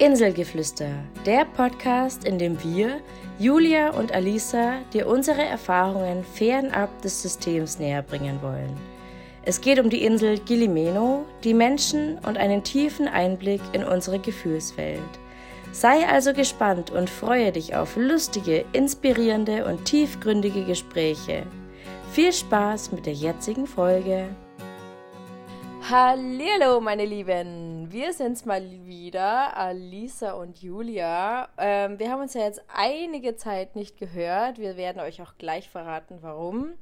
Inselgeflüster, der Podcast, in dem wir, Julia und Alisa, dir unsere Erfahrungen fernab des Systems näher bringen wollen. Es geht um die Insel Gilimeno, die Menschen und einen tiefen Einblick in unsere Gefühlswelt. Sei also gespannt und freue dich auf lustige, inspirierende und tiefgründige Gespräche. Viel Spaß mit der jetzigen Folge. Hallo, meine Lieben. Wir sind's mal wieder, Alisa und Julia. Ähm, wir haben uns ja jetzt einige Zeit nicht gehört. Wir werden euch auch gleich verraten, warum.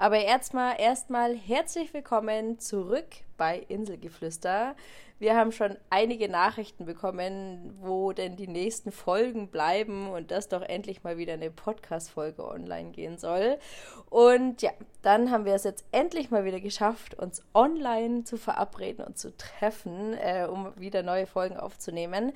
Aber erstmal, erstmal herzlich willkommen zurück bei Inselgeflüster. Wir haben schon einige Nachrichten bekommen, wo denn die nächsten Folgen bleiben und dass doch endlich mal wieder eine Podcast-Folge online gehen soll. Und ja, dann haben wir es jetzt endlich mal wieder geschafft, uns online zu verabreden und zu treffen, äh, um wieder neue Folgen aufzunehmen.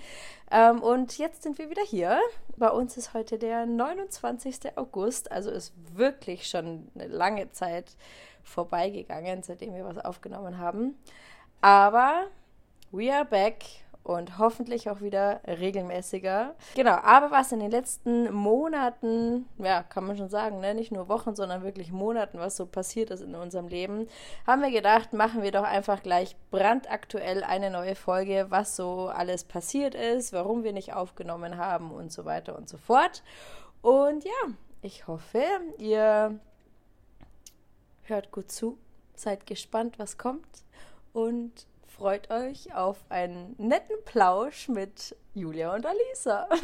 Ähm, und jetzt sind wir wieder hier. Bei uns ist heute der 29. August, also ist wirklich schon eine lange Zeit vorbeigegangen, seitdem wir was aufgenommen haben. Aber we are back und hoffentlich auch wieder regelmäßiger. Genau, aber was in den letzten Monaten, ja, kann man schon sagen, ne? nicht nur Wochen, sondern wirklich Monaten, was so passiert ist in unserem Leben, haben wir gedacht, machen wir doch einfach gleich brandaktuell eine neue Folge, was so alles passiert ist, warum wir nicht aufgenommen haben und so weiter und so fort. Und ja, ich hoffe, ihr hört gut zu, seid gespannt, was kommt und freut euch auf einen netten Plausch mit Julia und Alisa.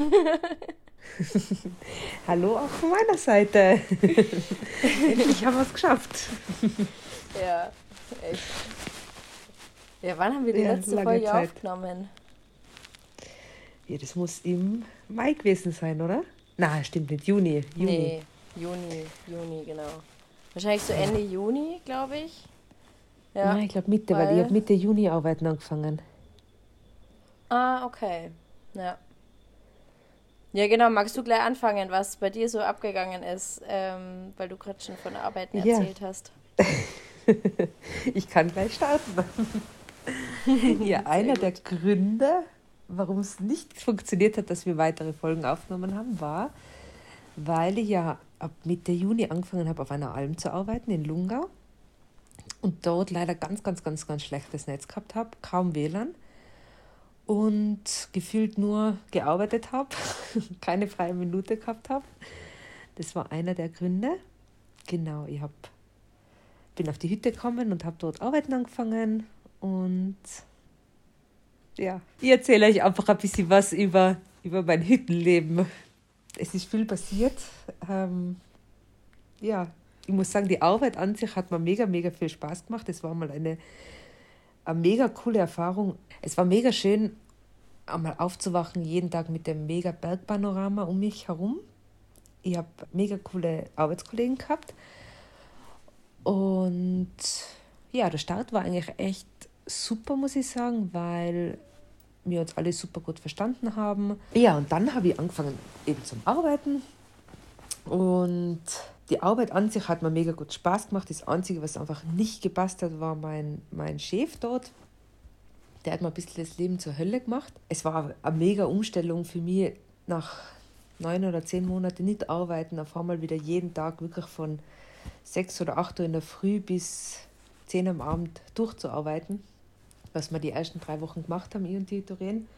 Hallo auch von meiner Seite. Endlich haben wir es geschafft. Ja, echt. Ja, wann haben wir die ja, letzte Folge Zeit. aufgenommen? Ja, das muss im Mai gewesen sein, oder? Na, stimmt nicht. Juni. Juni. Nee, Juni, Juni, genau. Wahrscheinlich so Ende Juni, glaube ich. Ja, Nein, ich glaube Mitte, weil, weil ich habe Mitte Juni arbeiten angefangen. Ah, okay. Ja. Ja, genau. Magst du gleich anfangen, was bei dir so abgegangen ist, ähm, weil du gerade schon von Arbeiten ja. erzählt hast? ich kann gleich starten. ja, einer der Gründe, warum es nicht funktioniert hat, dass wir weitere Folgen aufgenommen haben, war, weil ich ja ab Mitte Juni angefangen habe, auf einer Alm zu arbeiten in Lungau und dort leider ganz, ganz, ganz, ganz schlechtes Netz gehabt habe, kaum WLAN und gefühlt nur gearbeitet habe, keine freie Minute gehabt habe. Das war einer der Gründe. Genau, ich hab, bin auf die Hütte gekommen und habe dort arbeiten angefangen und ja, ich erzähle euch einfach ein bisschen was über, über mein Hüttenleben. Es ist viel passiert. Ähm, ja, ich muss sagen, die Arbeit an sich hat mir mega, mega viel Spaß gemacht. Es war mal eine, eine mega coole Erfahrung. Es war mega schön, einmal aufzuwachen, jeden Tag mit dem mega Bergpanorama um mich herum. Ich habe mega coole Arbeitskollegen gehabt. Und ja, der Start war eigentlich echt super, muss ich sagen, weil wir uns alle super gut verstanden haben. Ja, und dann habe ich angefangen eben zum Arbeiten. Und die Arbeit an sich hat mir mega gut Spaß gemacht. Das Einzige, was einfach nicht gepasst hat, war mein, mein Chef dort. Der hat mir ein bisschen das Leben zur Hölle gemacht. Es war eine mega Umstellung für mich, nach neun oder zehn Monaten nicht arbeiten, auf einmal wieder jeden Tag wirklich von sechs oder acht Uhr in der Früh bis zehn am Abend durchzuarbeiten, was wir die ersten drei Wochen gemacht haben, ich und die Doreen.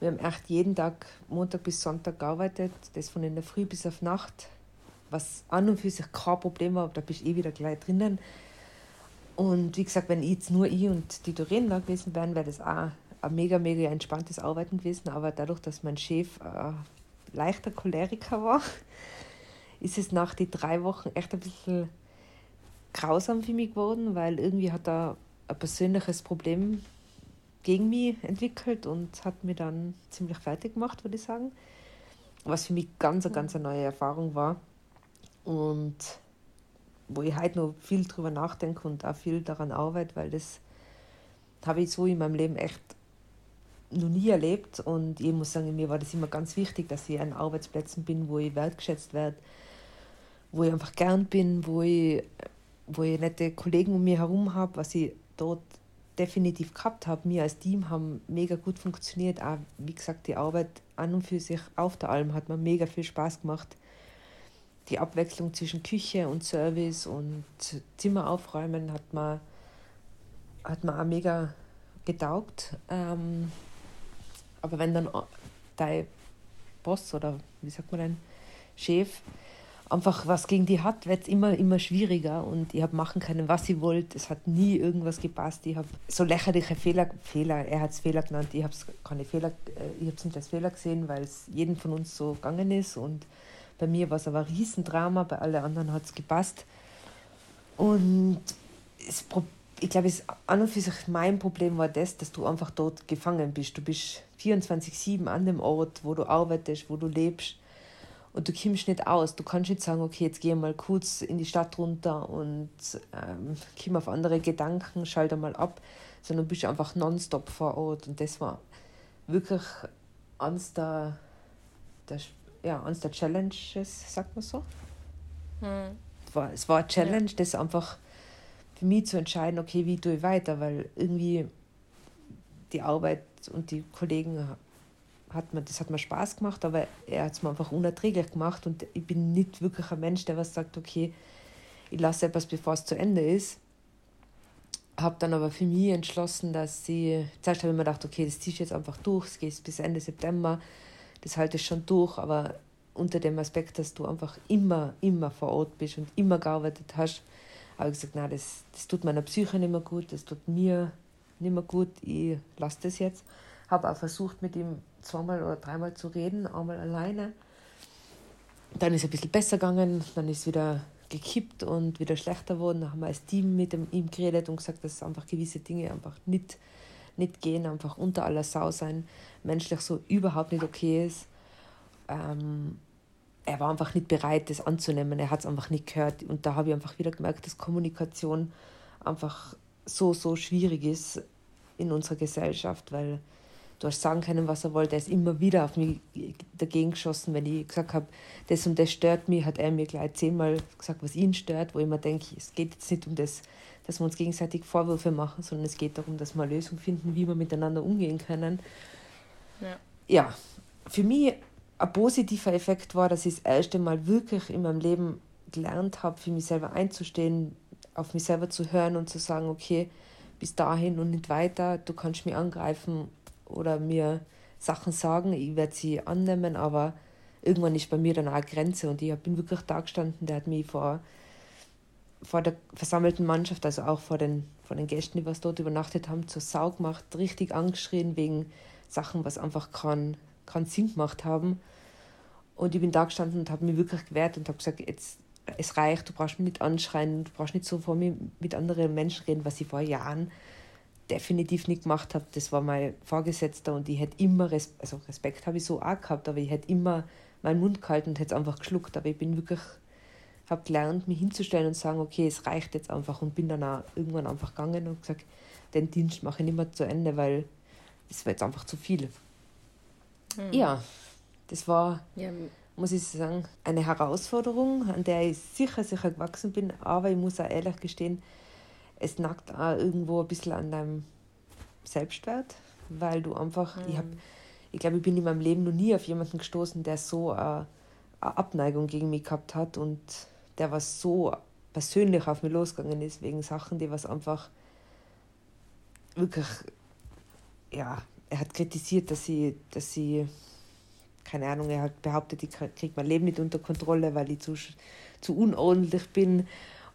Wir haben echt jeden Tag, Montag bis Sonntag gearbeitet, das von in der Früh bis auf Nacht was an und für sich kein Problem war, da bist du eh wieder gleich drinnen. Und wie gesagt, wenn jetzt nur ich und die Doreen da gewesen wären, wäre das auch ein mega, mega entspanntes Arbeiten gewesen. Aber dadurch, dass mein Chef äh, leichter Choleriker war, ist es nach den drei Wochen echt ein bisschen grausam für mich geworden, weil irgendwie hat er ein persönliches Problem gegen mich entwickelt und hat mir dann ziemlich fertig gemacht, würde ich sagen. Was für mich ganz, ganz eine neue Erfahrung war und wo ich heute noch viel drüber nachdenke und auch viel daran arbeite, weil das habe ich so in meinem Leben echt noch nie erlebt und ich muss sagen, mir war das immer ganz wichtig, dass ich an Arbeitsplätzen bin, wo ich wertgeschätzt werde, wo ich einfach gern bin, wo ich, wo ich nette Kollegen um mich herum habe, was ich dort definitiv gehabt habe. Wir als Team haben mega gut funktioniert. Auch, wie gesagt, die Arbeit an und für sich auf der Alm hat mir mega viel Spaß gemacht. Die Abwechslung zwischen Küche und Service und Zimmer aufräumen hat mir, hat auch mega getaugt. Ähm, aber wenn dann dein Boss oder wie sagt man denn, Chef einfach was gegen die hat, wird es immer, immer schwieriger und ich habe machen können, was ich wollte. Es hat nie irgendwas gepasst. Ich habe so lächerliche Fehler, Fehler, er hat es Fehler genannt, ich habe es keine Fehler, äh, ich habe es nicht als Fehler gesehen, weil es jedem von uns so gegangen ist und bei mir war es aber ein Riesendrama, bei allen anderen hat es gepasst. Und es, ich glaube, an und für sich mein Problem war das, dass du einfach dort gefangen bist. Du bist 24-7 an dem Ort, wo du arbeitest, wo du lebst und du kommst nicht aus. Du kannst nicht sagen, okay, jetzt gehe mal kurz in die Stadt runter und ähm, komm auf andere Gedanken, schalte mal ab, sondern du bist einfach nonstop vor Ort. Und das war wirklich eines der, der, ja, eines der Challenges, sagt man so. Hm. Es, war, es war eine Challenge, ja. das einfach für mich zu entscheiden, okay, wie tue ich weiter, weil irgendwie die Arbeit und die Kollegen hat mir, das hat mir Spaß gemacht, aber er hat es mir einfach unerträglich gemacht und ich bin nicht wirklich ein Mensch, der was sagt, okay, ich lasse etwas, bevor es zu Ende ist. Habe dann aber für mich entschlossen, dass ich, zuerst habe ich mir gedacht, okay, das ziehe ich jetzt einfach durch, es geht bis Ende September, das halte ich schon durch, aber unter dem Aspekt, dass du einfach immer, immer vor Ort bist und immer gearbeitet hast, habe ich gesagt, nein, das, das tut meiner Psyche nicht mehr gut, das tut mir nicht mehr gut, ich lasse das jetzt. Habe auch versucht, mit ihm zweimal oder dreimal zu reden, einmal alleine. Dann ist es ein bisschen besser gegangen, dann ist es wieder gekippt und wieder schlechter geworden. Dann haben wir als Team mit ihm geredet und gesagt, dass einfach gewisse Dinge einfach nicht, nicht gehen, einfach unter aller Sau sein, menschlich so überhaupt nicht okay ist. Ähm, er war einfach nicht bereit, das anzunehmen. Er hat es einfach nicht gehört. Und da habe ich einfach wieder gemerkt, dass Kommunikation einfach so, so schwierig ist in unserer Gesellschaft, weil du hast sagen können, was er wollte. Er ist immer wieder auf mich dagegen geschossen, wenn ich gesagt habe, das und das stört mich, hat er mir gleich zehnmal gesagt, was ihn stört, wo ich mir denke, es geht jetzt nicht um das, dass wir uns gegenseitig Vorwürfe machen, sondern es geht darum, dass wir eine Lösung finden, wie wir miteinander umgehen können. Ja, ja für mich ein positiver Effekt war, dass ich das erste Mal wirklich in meinem Leben gelernt habe, für mich selber einzustehen, auf mich selber zu hören und zu sagen, okay, bis dahin und nicht weiter, du kannst mich angreifen oder mir Sachen sagen, ich werde sie annehmen, aber irgendwann ist bei mir dann auch eine Grenze und ich bin wirklich da gestanden, der hat mich vor, vor der versammelten Mannschaft, also auch vor den, vor den Gästen, die was dort übernachtet haben, zur Sau gemacht, richtig angeschrien wegen Sachen, was einfach keinen kein Sinn gemacht haben. Und ich bin da gestanden und habe mich wirklich gewehrt und habe gesagt, jetzt, es reicht, du brauchst mich nicht anschreien, du brauchst nicht so vor mir mit anderen Menschen reden, was ich vor Jahren definitiv nicht gemacht habe, das war mein Vorgesetzter und ich hätte immer, Res also Respekt habe ich so auch gehabt, aber ich hätte immer meinen Mund gehalten und hätte es einfach geschluckt. Aber ich bin wirklich, habe gelernt, mich hinzustellen und sagen, okay, es reicht jetzt einfach und bin dann auch irgendwann einfach gegangen und gesagt, den Dienst mache ich nicht mehr zu Ende, weil das war jetzt einfach zu viel. Mhm. Ja, das war, ja. muss ich sagen, eine Herausforderung, an der ich sicher, sicher gewachsen bin, aber ich muss auch ehrlich gestehen, es nackt auch irgendwo ein bisschen an deinem Selbstwert, weil du einfach, mhm. ich habe, ich glaube, ich bin in meinem Leben noch nie auf jemanden gestoßen, der so eine, eine Abneigung gegen mich gehabt hat und der was so persönlich auf mich losgegangen ist, wegen Sachen, die was einfach wirklich, ja, er hat kritisiert, dass sie, dass sie, keine Ahnung, er hat behauptet, ich kriege mein Leben nicht unter Kontrolle, weil ich zu, zu unordentlich bin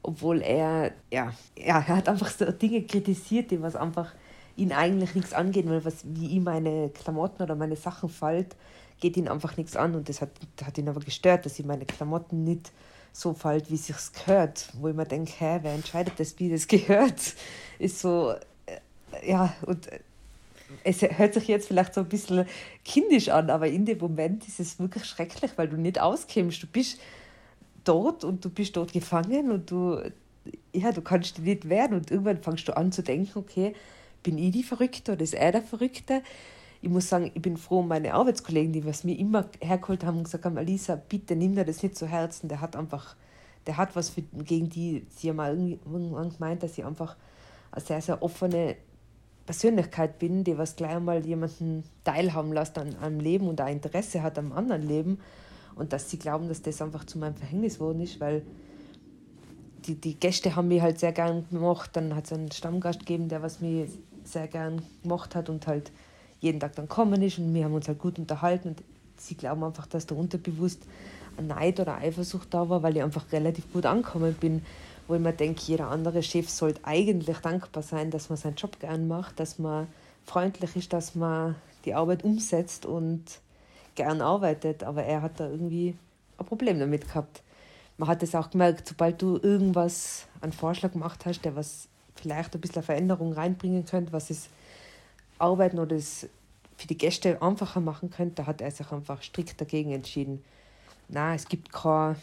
obwohl er, ja, er hat einfach so Dinge kritisiert, die was einfach ihn eigentlich nichts angehen, weil was wie ihm meine Klamotten oder meine Sachen fällt, geht ihn einfach nichts an und das hat, hat ihn aber gestört, dass ihm meine Klamotten nicht so fällt, wie es sich gehört, wo ich mir denke, hä, wer entscheidet das, wie das gehört, ist so, äh, ja, und es hört sich jetzt vielleicht so ein bisschen kindisch an, aber in dem Moment ist es wirklich schrecklich, weil du nicht auskommst. Du bist dort und du bist dort gefangen und du, ja, du kannst nicht wehren und irgendwann fängst du an zu denken, okay, bin ich die Verrückte oder ist er der Verrückte? Ich muss sagen, ich bin froh um meine Arbeitskollegen, die was mir immer hergeholt haben und gesagt haben, Alisa, bitte nimm dir das nicht zu Herzen, der hat einfach, der hat was für, gegen die, sie haben mal irgendwann gemeint, dass sie einfach eine sehr, sehr offene Persönlichkeit bin, die was gleich einmal jemanden teilhaben lässt an einem Leben und ein Interesse hat am anderen Leben und dass sie glauben, dass das einfach zu meinem Verhängnis geworden ist, weil die, die Gäste haben mich halt sehr gern gemacht. Dann hat es einen Stammgast gegeben, der was mir sehr gern gemacht hat und halt jeden Tag dann kommen ist und wir haben uns halt gut unterhalten und sie glauben einfach, dass da unterbewusst ein Neid oder Eifersucht da war, weil ich einfach relativ gut angekommen bin, wo ich mir denke, jeder andere Chef sollte eigentlich dankbar sein, dass man seinen Job gern macht, dass man freundlich ist, dass man die Arbeit umsetzt und gern arbeitet, aber er hat da irgendwie ein Problem damit gehabt. Man hat es auch gemerkt, sobald du irgendwas, einen Vorschlag gemacht hast, der was vielleicht ein bisschen Veränderung reinbringen könnte, was es Arbeiten oder es für die Gäste einfacher machen könnte, da hat er sich einfach strikt dagegen entschieden. Na, es gibt keine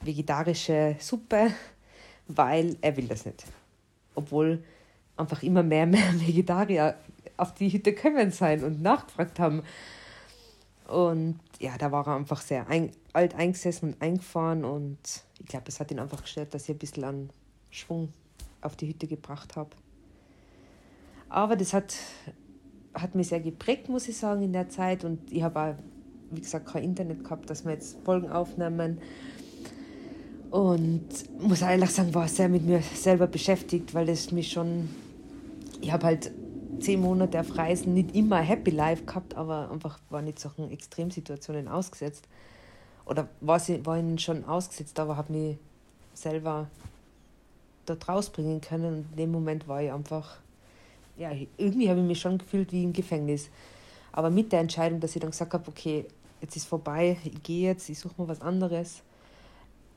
vegetarische Suppe, weil er will das nicht. Obwohl einfach immer mehr, mehr Vegetarier auf die Hütte kommen sein und nachgefragt haben. Und ja, da war er einfach sehr ein, alt eingesessen und eingefahren und ich glaube, es hat ihn einfach gestört, dass ich ein bisschen an Schwung auf die Hütte gebracht habe. Aber das hat, hat mich sehr geprägt, muss ich sagen, in der Zeit. Und ich habe auch, wie gesagt, kein Internet gehabt, dass wir jetzt Folgen aufnehmen. Und muss ehrlich sagen, war sehr mit mir selber beschäftigt, weil es mich schon. Ich habe halt zehn Monate auf Reisen nicht immer Happy Life gehabt, aber einfach war nicht solchen Extremsituationen ausgesetzt. Oder war, sie, war ihnen schon ausgesetzt, aber habe mich selber dort rausbringen können. Und in dem Moment war ich einfach, ja, irgendwie habe ich mich schon gefühlt wie im Gefängnis. Aber mit der Entscheidung, dass ich dann gesagt habe, okay, jetzt ist vorbei, ich gehe jetzt, ich suche mal was anderes,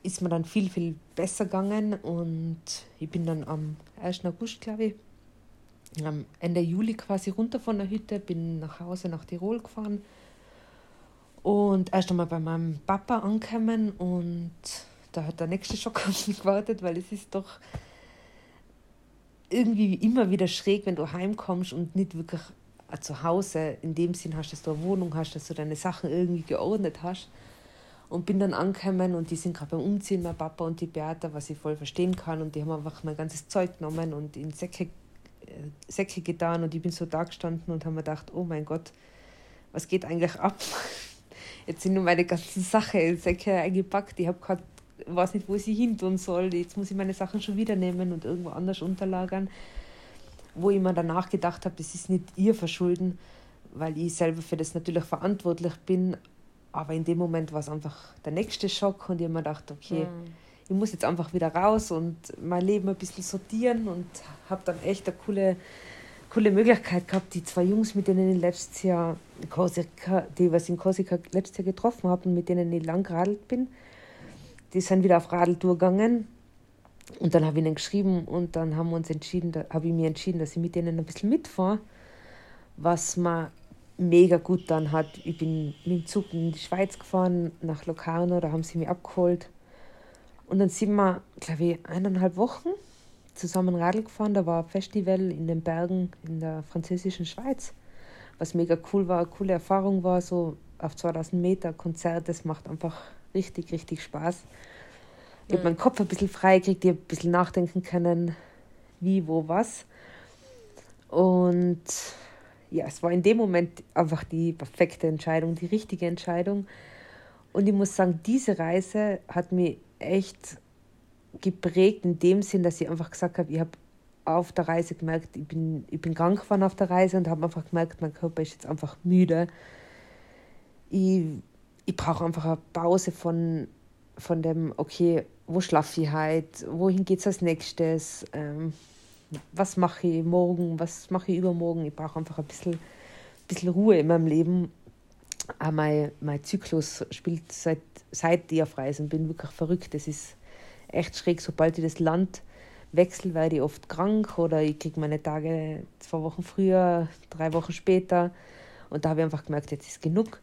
ist mir dann viel, viel besser gegangen. Und ich bin dann am 1. August, glaube ich, Ende Juli quasi runter von der Hütte, bin nach Hause nach Tirol gefahren und erst einmal bei meinem Papa angekommen und da hat der nächste Schock auf mich gewartet, weil es ist doch irgendwie immer wieder schräg, wenn du heimkommst und nicht wirklich zu Hause in dem Sinn hast, dass du eine Wohnung hast, dass du deine Sachen irgendwie geordnet hast. Und bin dann angekommen und die sind gerade beim Umziehen, mein Papa und die Beata, was ich voll verstehen kann. Und die haben einfach mein ganzes Zeug genommen und in Säcke Säcke getan und ich bin so da gestanden und habe mir gedacht, oh mein Gott, was geht eigentlich ab? Jetzt sind nur meine ganzen Sachen in Säcke eingepackt. Ich habe gerade, weiß nicht, wo ich sie hin tun soll. Jetzt muss ich meine Sachen schon wieder nehmen und irgendwo anders unterlagern. Wo ich mir danach gedacht habe, das ist nicht ihr Verschulden, weil ich selber für das natürlich verantwortlich bin. Aber in dem Moment war es einfach der nächste Schock und ich habe mir gedacht, okay, mhm ich muss jetzt einfach wieder raus und mein Leben ein bisschen sortieren und habe dann echt eine coole, coole Möglichkeit gehabt. Die zwei Jungs, mit denen ich letztes Jahr in Korsika, die was in Korsika letztes Jahr getroffen habe und mit denen ich lang geradelt bin, die sind wieder auf Radeltour gegangen. Und dann habe ich ihnen geschrieben und dann haben wir uns entschieden, habe ich mir entschieden, dass ich mit denen ein bisschen mitfahre, was mir mega gut dann hat. Ich bin mit dem Zug in die Schweiz gefahren, nach Locarno, da haben sie mich abgeholt und dann sind wir, glaube ich, eineinhalb Wochen zusammen Radl gefahren. Da war ein Festival in den Bergen in der französischen Schweiz, was mega cool war, eine coole Erfahrung war, so auf 2000 Meter Konzert. Das macht einfach richtig, richtig Spaß. Ich habe meinen Kopf ein bisschen frei gekriegt, ich habe ein bisschen nachdenken können, wie, wo, was. Und ja, es war in dem Moment einfach die perfekte Entscheidung, die richtige Entscheidung. Und ich muss sagen, diese Reise hat mich echt geprägt in dem Sinn, dass ich einfach gesagt habe, ich habe auf der Reise gemerkt, ich bin, ich bin krank geworden auf der Reise und habe einfach gemerkt, mein Körper ist jetzt einfach müde. Ich, ich brauche einfach eine Pause von, von dem, okay, wo schlafe ich heute, wohin geht es als nächstes, ähm, was mache ich morgen, was mache ich übermorgen. Ich brauche einfach ein bisschen, bisschen Ruhe in meinem Leben auch mein, mein Zyklus spielt seit, seit ich auf Reisen bin wirklich verrückt. Es ist echt schräg, sobald ich das Land wechsle, werde ich oft krank oder ich kriege meine Tage zwei Wochen früher, drei Wochen später. Und da habe ich einfach gemerkt, jetzt ist genug.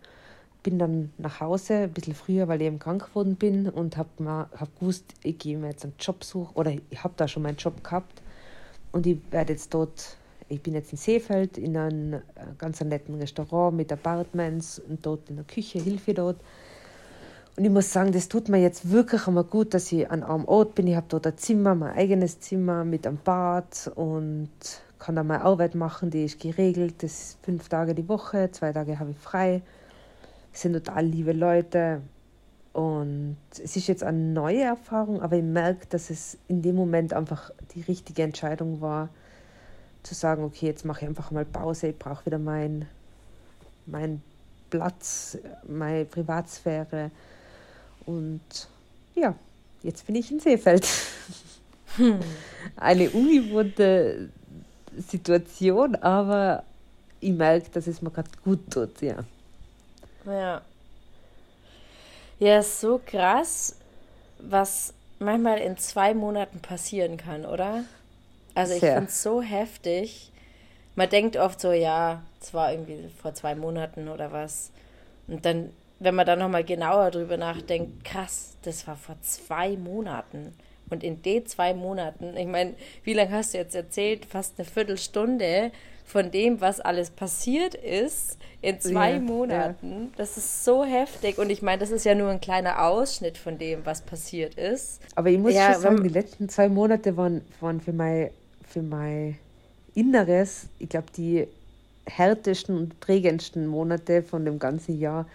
Bin dann nach Hause, ein bisschen früher, weil ich eben krank geworden bin und habe hab gewusst, ich gehe mir jetzt einen Job suchen oder ich habe da schon meinen Job gehabt und ich werde jetzt dort ich bin jetzt in Seefeld in einem äh, ganz netten Restaurant mit Apartments und dort in der Küche hilfe dort. Und ich muss sagen, das tut mir jetzt wirklich einmal gut, dass ich an einem Ort bin. Ich habe dort ein Zimmer, mein eigenes Zimmer mit einem Bad und kann da meine Arbeit machen, die ist geregelt. Das ist fünf Tage die Woche, zwei Tage habe ich frei. Es sind total liebe Leute. Und es ist jetzt eine neue Erfahrung, aber ich merke, dass es in dem Moment einfach die richtige Entscheidung war, zu sagen, okay, jetzt mache ich einfach mal Pause, ich brauche wieder meinen mein Platz, meine Privatsphäre. Und ja, jetzt bin ich in Seefeld. Hm. Eine ungewohnte Situation, aber ich merke, dass es mir gerade gut tut, ja. Ja. Ja, ist so krass, was manchmal in zwei Monaten passieren kann, oder? Also ich finde es so heftig. Man denkt oft so, ja, es war irgendwie vor zwei Monaten oder was. Und dann, wenn man dann nochmal genauer drüber nachdenkt, krass, das war vor zwei Monaten. Und in den zwei Monaten, ich meine, wie lange hast du jetzt erzählt? Fast eine Viertelstunde von dem, was alles passiert ist in zwei ja, Monaten. Ja. Das ist so heftig. Und ich meine, das ist ja nur ein kleiner Ausschnitt von dem, was passiert ist. Aber ich muss ja, schon sagen, die letzten zwei Monate waren, waren für, mein, für mein Inneres, ich glaube, die härtesten und prägendsten Monate von dem ganzen Jahr,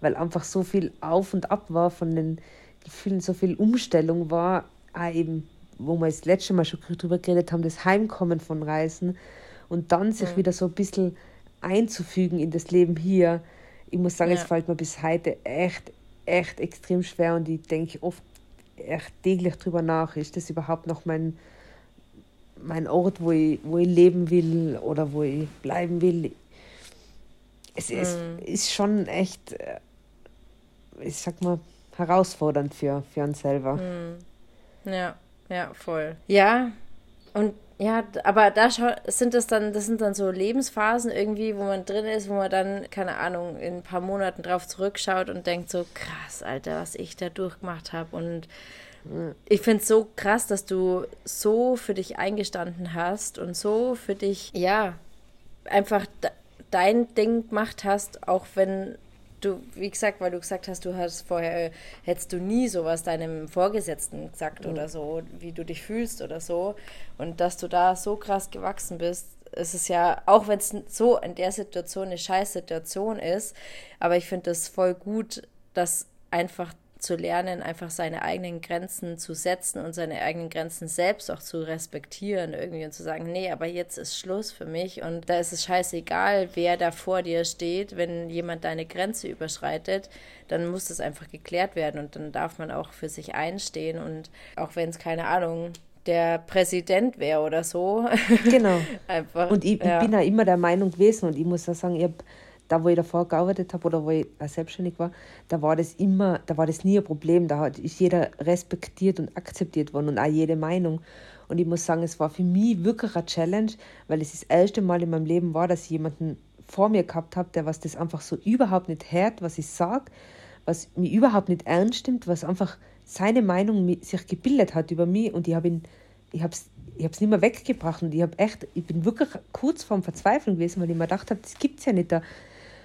weil einfach so viel auf und ab war von den Gefühlen, so viel Umstellung war, auch eben, wo wir das letzte Mal schon drüber geredet haben, das Heimkommen von Reisen und dann sich ja. wieder so ein bisschen einzufügen in das Leben hier. Ich muss sagen, ja. es fällt mir bis heute echt, echt extrem schwer und ich denke oft echt täglich drüber nach, ist das überhaupt noch mein, mein Ort, wo ich, wo ich leben will oder wo ich bleiben will. Es mhm. ist, ist schon echt, äh, ich sag mal, herausfordernd für, für uns selber. Mhm. Ja, ja, voll. Ja, und ja, aber da sind das dann, das sind dann so Lebensphasen irgendwie, wo man drin ist, wo man dann, keine Ahnung, in ein paar Monaten drauf zurückschaut und denkt so, krass, Alter, was ich da durchgemacht habe. Und ich finde es so krass, dass du so für dich eingestanden hast und so für dich, ja, einfach dein Ding gemacht hast, auch wenn du, wie gesagt, weil du gesagt hast, du hast vorher, hättest du nie sowas deinem Vorgesetzten gesagt mhm. oder so, wie du dich fühlst oder so. Und dass du da so krass gewachsen bist, es ist ja, auch wenn es so in der Situation eine scheiß Situation ist, aber ich finde es voll gut, dass einfach zu lernen, einfach seine eigenen Grenzen zu setzen und seine eigenen Grenzen selbst auch zu respektieren irgendwie und zu sagen, nee, aber jetzt ist Schluss für mich und da ist es scheißegal, wer da vor dir steht, wenn jemand deine Grenze überschreitet, dann muss das einfach geklärt werden und dann darf man auch für sich einstehen und auch wenn es keine Ahnung der Präsident wäre oder so. Genau. Einfach, und ich, ja. ich bin ja immer der Meinung gewesen und ich muss auch sagen, ich habe da wo ich davor gearbeitet habe oder wo ich selbstständig war, da war das immer, da war das nie ein Problem. Da ist jeder respektiert und akzeptiert worden und auch jede Meinung. Und ich muss sagen, es war für mich wirklich eine Challenge, weil es das erste Mal in meinem Leben war, dass ich jemanden vor mir gehabt habe, der was das einfach so überhaupt nicht hört, was ich sage, was mich überhaupt nicht ernst stimmt, was einfach seine Meinung sich gebildet hat über mich und ich habe ihn, ich habe es ich habe es nicht mehr weggebracht und ich habe echt, ich bin wirklich kurz vorm Verzweifeln gewesen, weil ich mir gedacht habe, das gibt es ja nicht. Da,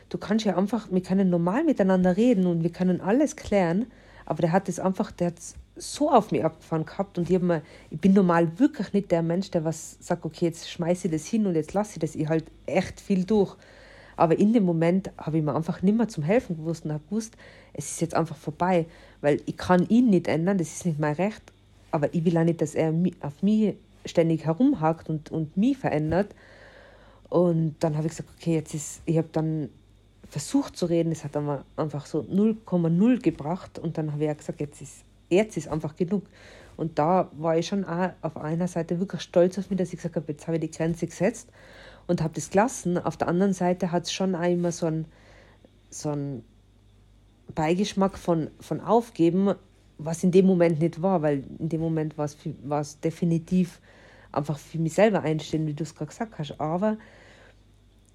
du kannst ja einfach, wir können normal miteinander reden und wir können alles klären, aber der hat es einfach, der hat so auf mich abgefahren gehabt und ich, mir, ich bin normal wirklich nicht der Mensch, der was sagt, okay, jetzt schmeiße ich das hin und jetzt lasse ich das, ich halt echt viel durch. Aber in dem Moment habe ich mir einfach nicht mehr zum Helfen gewusst und habe gewusst, es ist jetzt einfach vorbei, weil ich kann ihn nicht ändern, das ist nicht mein Recht, aber ich will auch nicht, dass er auf mich ständig herumhakt und, und mich verändert. Und dann habe ich gesagt, okay, jetzt ist, ich habe dann versucht zu reden, es hat dann einfach so 0,0 gebracht und dann habe ich auch gesagt, jetzt ist, jetzt ist einfach genug. Und da war ich schon auch auf einer Seite wirklich stolz auf mich, dass ich gesagt habe, jetzt habe ich die Grenze gesetzt und habe das gelassen. Auf der anderen Seite hat es schon auch immer so einen so Beigeschmack von, von Aufgeben, was in dem Moment nicht war, weil in dem Moment war es definitiv einfach für mich selber einstehen, wie du es gerade gesagt hast. Aber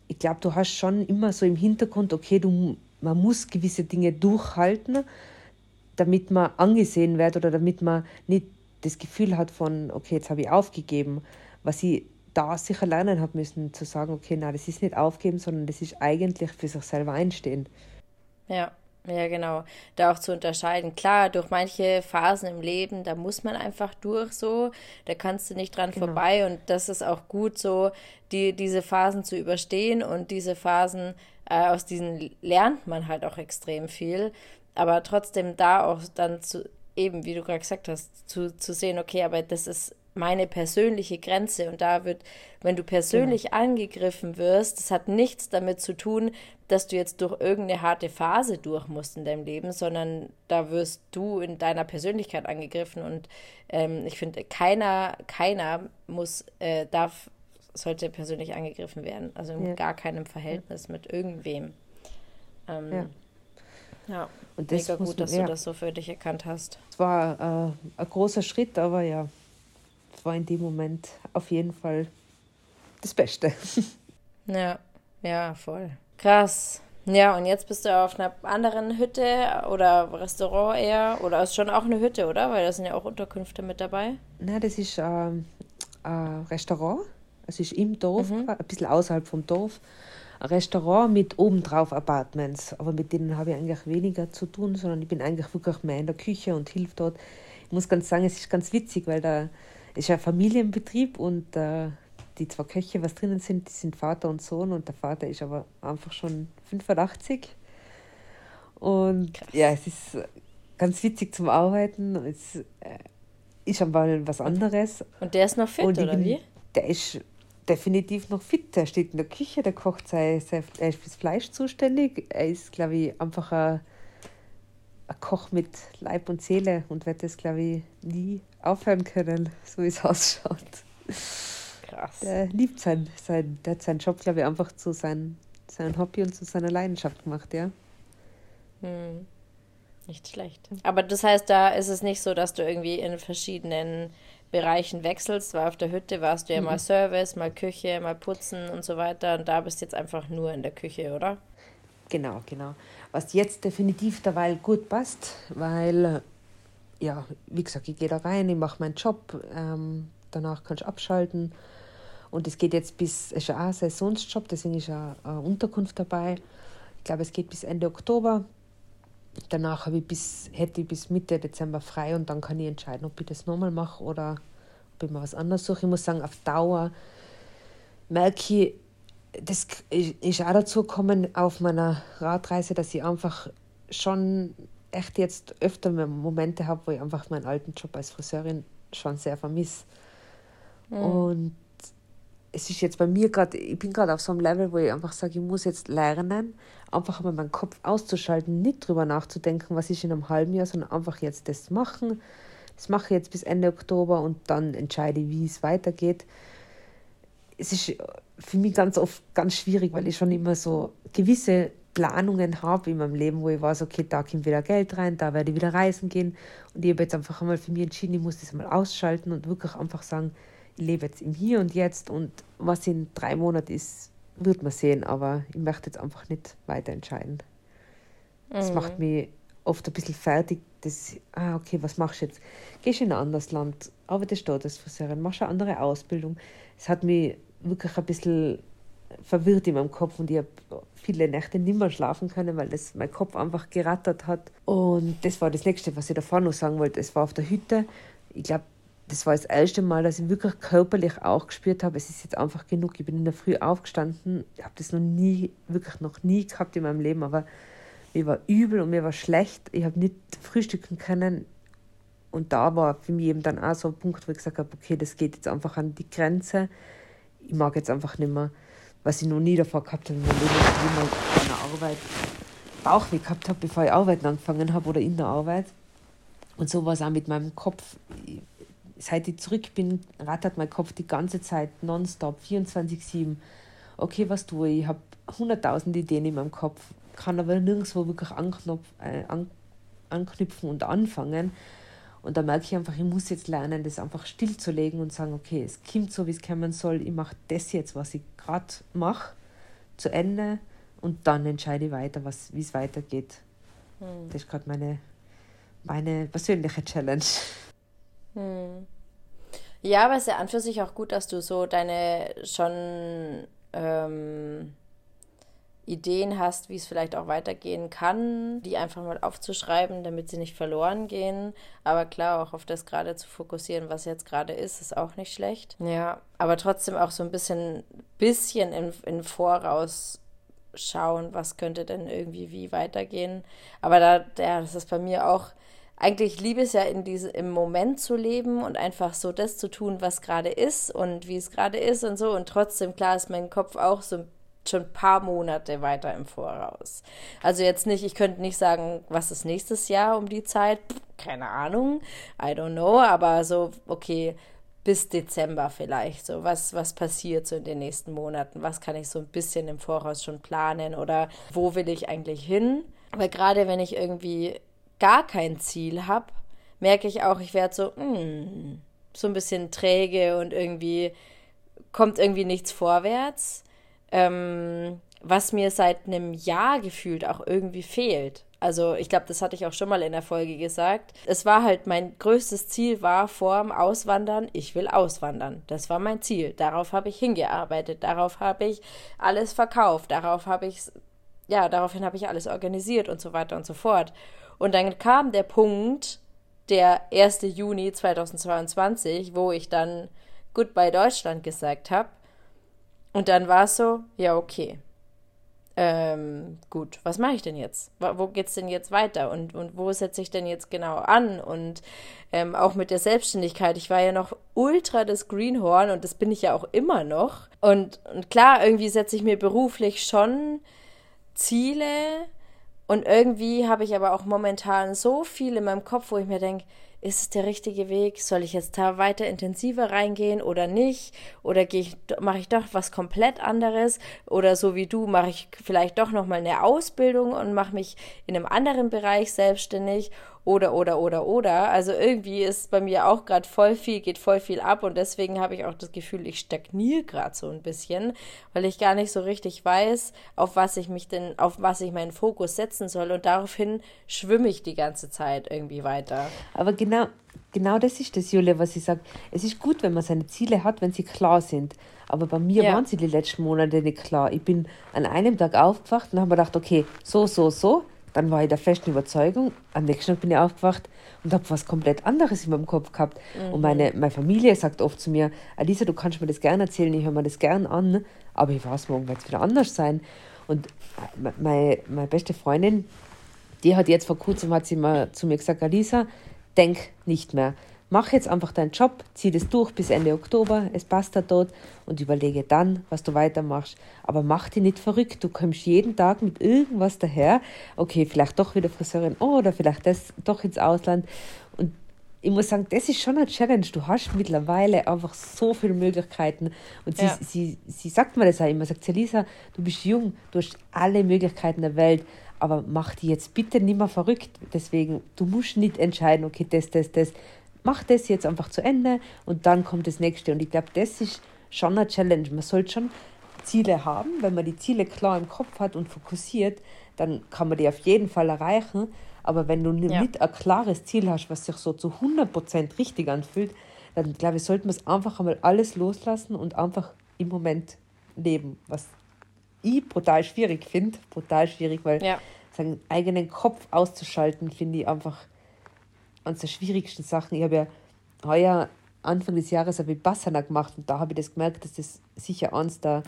ich glaube, du hast schon immer so im Hintergrund, okay, du, man muss gewisse Dinge durchhalten, damit man angesehen wird oder damit man nicht das Gefühl hat von, okay, jetzt habe ich aufgegeben. Was ich da sicher lernen habe müssen, zu sagen, okay, na, das ist nicht aufgeben, sondern das ist eigentlich für sich selber einstehen. Ja, Ja, genau. Da auch zu unterscheiden. Klar, durch manche Phasen im Leben, da muss man einfach durch so. Da kannst du nicht dran genau. vorbei. Und das ist auch gut so, die, diese Phasen zu überstehen. Und diese Phasen, äh, aus diesen lernt man halt auch extrem viel. Aber trotzdem da auch dann zu, eben, wie du gerade gesagt hast, zu, zu sehen, okay, aber das ist meine persönliche Grenze und da wird, wenn du persönlich genau. angegriffen wirst, das hat nichts damit zu tun, dass du jetzt durch irgendeine harte Phase durch musst in deinem Leben, sondern da wirst du in deiner Persönlichkeit angegriffen und ähm, ich finde, keiner, keiner muss, äh, darf, sollte persönlich angegriffen werden, also in ja. gar keinem Verhältnis mit irgendwem. Ähm, ja. Ja, und das mega gut, dass ja. du das so für dich erkannt hast. Es war äh, ein großer Schritt, aber ja, es war in dem Moment auf jeden Fall das Beste. ja, ja, voll. Krass. Ja, und jetzt bist du auf einer anderen Hütte oder Restaurant eher. Oder ist schon auch eine Hütte, oder? Weil da sind ja auch Unterkünfte mit dabei. Nein, das ist ähm, ein Restaurant. Es ist im Dorf, mhm. ein bisschen außerhalb vom Dorf. Ein Restaurant mit obendrauf Apartments. Aber mit denen habe ich eigentlich weniger zu tun, sondern ich bin eigentlich wirklich mehr in der Küche und hilf dort. Ich muss ganz sagen, es ist ganz witzig, weil da ist ein Familienbetrieb und äh, die zwei Köche, was drinnen sind, die sind Vater und Sohn und der Vater ist aber einfach schon 85. Und Krass. ja, es ist ganz witzig zum Arbeiten. Es äh, ist aber was anderes. Und der ist noch fit, oder bin, wie? Der ist definitiv noch fit. Der steht in der Küche, der kocht sein, sein er ist fürs Fleisch zuständig. Er ist, glaube ich, einfach ein, ein Koch mit Leib und Seele und wird das, glaube ich, nie aufhören können, so wie es ausschaut. Krass. Der liebt sein, sein, der hat seinen Job, glaube ich, einfach zu sein, sein Hobby und zu seiner Leidenschaft gemacht, ja. Hm. Nicht schlecht. Aber das heißt, da ist es nicht so, dass du irgendwie in verschiedenen Bereichen wechselst, weil auf der Hütte warst du ja mhm. mal Service, mal Küche, mal Putzen und so weiter und da bist du jetzt einfach nur in der Küche, oder? Genau, genau. Was jetzt definitiv derweil gut passt, weil, ja, wie gesagt, ich gehe da rein, ich mache meinen Job, ähm, danach kannst du abschalten und es geht jetzt bis, es ist ja auch ein Saisonsjob, deswegen ist auch eine Unterkunft dabei. Ich glaube, es geht bis Ende Oktober. Danach habe ich bis, hätte ich bis Mitte Dezember frei und dann kann ich entscheiden, ob ich das nochmal mache oder ob ich mal was anderes suche. Ich muss sagen, auf Dauer merke ich, das ist auch dazu gekommen auf meiner Radreise, dass ich einfach schon echt jetzt öfter Momente habe, wo ich einfach meinen alten Job als Friseurin schon sehr vermisse. Mhm. Und es ist jetzt bei mir gerade, ich bin gerade auf so einem Level, wo ich einfach sage, ich muss jetzt lernen, einfach mal meinen Kopf auszuschalten, nicht drüber nachzudenken, was ist in einem halben Jahr, sondern einfach jetzt das machen. Das mache ich jetzt bis Ende Oktober und dann entscheide ich, wie es weitergeht. Es ist für mich ganz oft ganz schwierig, weil ich schon immer so gewisse Planungen habe in meinem Leben, wo ich weiß, okay, da kommt wieder Geld rein, da werde ich wieder reisen gehen. Und ich habe jetzt einfach einmal für mich entschieden, ich muss das mal ausschalten und wirklich einfach sagen, ich lebe jetzt im Hier und Jetzt und was in drei Monaten ist, wird man sehen, aber ich möchte jetzt einfach nicht weiter entscheiden. Das mhm. macht mich oft ein bisschen fertig, das, ah, okay, was machst du jetzt? Gehst in ein anderes Land, arbeitest dort als Friseurin, machst eine andere Ausbildung. Es hat mich wirklich ein bisschen verwirrt in meinem Kopf und ich habe viele Nächte nicht mehr schlafen können, weil das mein Kopf einfach gerattert hat. Und das war das Nächste, was ich davor noch sagen wollte. Es war auf der Hütte. Ich glaube, das war das erste Mal, dass ich wirklich körperlich auch gespürt habe, es ist jetzt einfach genug. Ich bin in der Früh aufgestanden. Ich habe das noch nie, wirklich noch nie gehabt in meinem Leben, aber mir war übel und mir war schlecht. Ich habe nicht frühstücken können. Und da war für mich eben dann auch so ein Punkt, wo ich gesagt habe, okay, das geht jetzt einfach an die Grenze. Ich mag jetzt einfach nicht mehr, was ich noch nie davor gehabt habe meinem Leben, wie in der Arbeit Bauchweh gehabt habe, bevor ich arbeiten angefangen habe oder in der Arbeit. Und so war es auch mit meinem Kopf seit ich zurück bin, rattert mein Kopf die ganze Zeit nonstop, 24-7. Okay, was tue ich? Ich habe hunderttausend Ideen in meinem Kopf, kann aber nirgendwo wirklich anknopf, äh, an, anknüpfen und anfangen. Und da merke ich einfach, ich muss jetzt lernen, das einfach stillzulegen und sagen, okay, es kommt so, wie es kommen soll. Ich mache das jetzt, was ich gerade mache, zu Ende und dann entscheide ich weiter, wie es weitergeht. Hm. Das ist gerade meine, meine persönliche Challenge. Hm. Ja, aber es ist ja an für sich auch gut, dass du so deine schon, ähm, Ideen hast, wie es vielleicht auch weitergehen kann, die einfach mal aufzuschreiben, damit sie nicht verloren gehen. Aber klar, auch auf das gerade zu fokussieren, was jetzt gerade ist, ist auch nicht schlecht. Ja, aber trotzdem auch so ein bisschen, bisschen in, in Voraus schauen, was könnte denn irgendwie wie weitergehen. Aber da, ja, das ist bei mir auch eigentlich liebe es ja in diese, im Moment zu leben und einfach so das zu tun, was gerade ist und wie es gerade ist und so. Und trotzdem, klar, ist mein Kopf auch so schon ein paar Monate weiter im Voraus. Also jetzt nicht, ich könnte nicht sagen, was ist nächstes Jahr um die Zeit, keine Ahnung, I don't know, aber so, okay, bis Dezember vielleicht, so was, was passiert so in den nächsten Monaten, was kann ich so ein bisschen im Voraus schon planen oder wo will ich eigentlich hin? Weil gerade wenn ich irgendwie gar kein Ziel habe, merke ich auch, ich werde so, mm, so ein bisschen träge und irgendwie kommt irgendwie nichts vorwärts, ähm, was mir seit einem Jahr gefühlt auch irgendwie fehlt. Also ich glaube, das hatte ich auch schon mal in der Folge gesagt. Es war halt mein größtes Ziel war vor dem Auswandern, ich will auswandern. Das war mein Ziel. Darauf habe ich hingearbeitet, darauf habe ich alles verkauft, darauf habe ich ja, daraufhin habe ich alles organisiert und so weiter und so fort. Und dann kam der Punkt, der 1. Juni 2022, wo ich dann Goodbye Deutschland gesagt habe. Und dann war es so, ja, okay. Ähm, gut, was mache ich denn jetzt? Wo geht's denn jetzt weiter? Und, und wo setze ich denn jetzt genau an? Und ähm, auch mit der Selbstständigkeit, ich war ja noch ultra das Greenhorn und das bin ich ja auch immer noch. Und, und klar, irgendwie setze ich mir beruflich schon Ziele, und irgendwie habe ich aber auch momentan so viel in meinem Kopf, wo ich mir denke, ist es der richtige Weg? Soll ich jetzt da weiter intensiver reingehen oder nicht? Oder gehe ich, mache ich doch was komplett anderes? Oder so wie du, mache ich vielleicht doch nochmal eine Ausbildung und mache mich in einem anderen Bereich selbstständig? Oder, oder, oder, oder. Also irgendwie ist bei mir auch gerade voll viel, geht voll viel ab und deswegen habe ich auch das Gefühl, ich stagniere gerade so ein bisschen, weil ich gar nicht so richtig weiß, auf was ich mich denn, auf was ich meinen Fokus setzen soll und daraufhin schwimme ich die ganze Zeit irgendwie weiter. Aber genau, genau das ist das, Julia, was ich sage. Es ist gut, wenn man seine Ziele hat, wenn sie klar sind. Aber bei mir ja. waren sie die letzten Monate nicht klar. Ich bin an einem Tag aufgewacht und habe mir gedacht, okay, so, so, so dann war ich der festen Überzeugung, am nächsten Tag bin ich aufgewacht und habe was komplett anderes in meinem Kopf gehabt. Mhm. Und meine, meine Familie sagt oft zu mir, Alisa, du kannst mir das gerne erzählen, ich höre mir das gerne an, aber ich weiß, morgen wird es wieder anders sein. Und meine, meine beste Freundin, die hat jetzt vor kurzem hat sie mal zu mir gesagt, Alisa, denk nicht mehr mach jetzt einfach deinen Job, zieh das durch bis Ende Oktober, es passt da dort und überlege dann, was du weitermachst. Aber mach dich nicht verrückt, du kommst jeden Tag mit irgendwas daher. Okay, vielleicht doch wieder Friseurin oh, oder vielleicht das doch ins Ausland. Und ich muss sagen, das ist schon eine Challenge. Du hast mittlerweile einfach so viele Möglichkeiten. Und sie, ja. sie, sie sagt mir das auch immer, sagt sie, Lisa, du bist jung, du hast alle Möglichkeiten der Welt aber mach die jetzt bitte nicht mehr verrückt. Deswegen, du musst nicht entscheiden, okay, das, das, das mach das jetzt einfach zu Ende und dann kommt das nächste. Und ich glaube, das ist schon eine Challenge. Man sollte schon Ziele haben. Wenn man die Ziele klar im Kopf hat und fokussiert, dann kann man die auf jeden Fall erreichen. Aber wenn du nicht ja. ein klares Ziel hast, was sich so zu 100% richtig anfühlt, dann glaube ich, sollte man es einfach einmal alles loslassen und einfach im Moment leben. Was ich brutal schwierig finde. Brutal schwierig, weil ja. seinen eigenen Kopf auszuschalten, finde ich einfach eines der schwierigsten Sachen. Ich habe ja heuer Anfang des Jahres habe ich Bassana gemacht und da habe ich das gemerkt, dass das sicher eines der,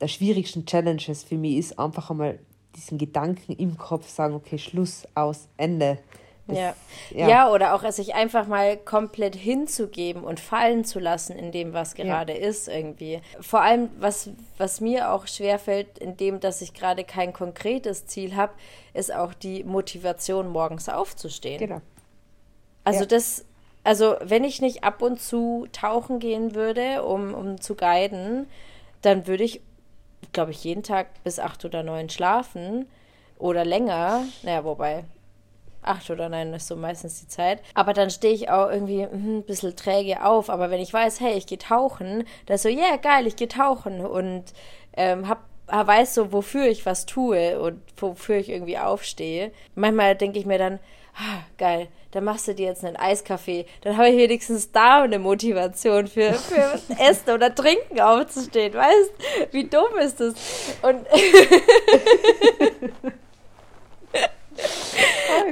der schwierigsten Challenges für mich ist, einfach einmal diesen Gedanken im Kopf sagen, okay, Schluss, aus, Ende. Das, ja. ja. ja, oder auch sich einfach mal komplett hinzugeben und fallen zu lassen in dem, was gerade ja. ist, irgendwie. Vor allem, was, was mir auch schwerfällt, in dem, dass ich gerade kein konkretes Ziel habe, ist auch die Motivation, morgens aufzustehen. Genau. Also ja. das, also wenn ich nicht ab und zu tauchen gehen würde, um, um zu guiden, dann würde ich, glaube ich, jeden Tag bis acht oder neun schlafen oder länger. Naja, wobei acht oder neun ist so meistens die Zeit. Aber dann stehe ich auch irgendwie hm, ein bisschen träge auf. Aber wenn ich weiß, hey, ich gehe tauchen, dann ist so, ja, yeah, geil, ich gehe tauchen und ähm, hab weiß so, wofür ich was tue und wofür ich irgendwie aufstehe. Manchmal denke ich mir dann, ah, geil, dann machst du dir jetzt einen Eiskaffee. Dann habe ich wenigstens da eine Motivation für, für Essen oder Trinken aufzustehen. Weißt wie dumm ist das? Und oh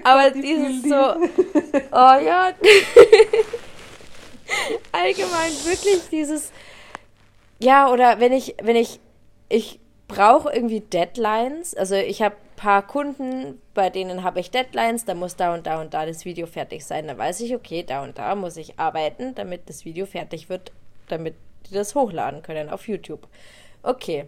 Aber dieses so, oh ja, allgemein wirklich dieses, ja, oder wenn ich, wenn ich, ich brauche irgendwie Deadlines. Also ich habe paar Kunden, bei denen habe ich Deadlines, da muss da und da und da das Video fertig sein. Da weiß ich, okay, da und da muss ich arbeiten, damit das Video fertig wird, damit die das hochladen können auf YouTube. Okay,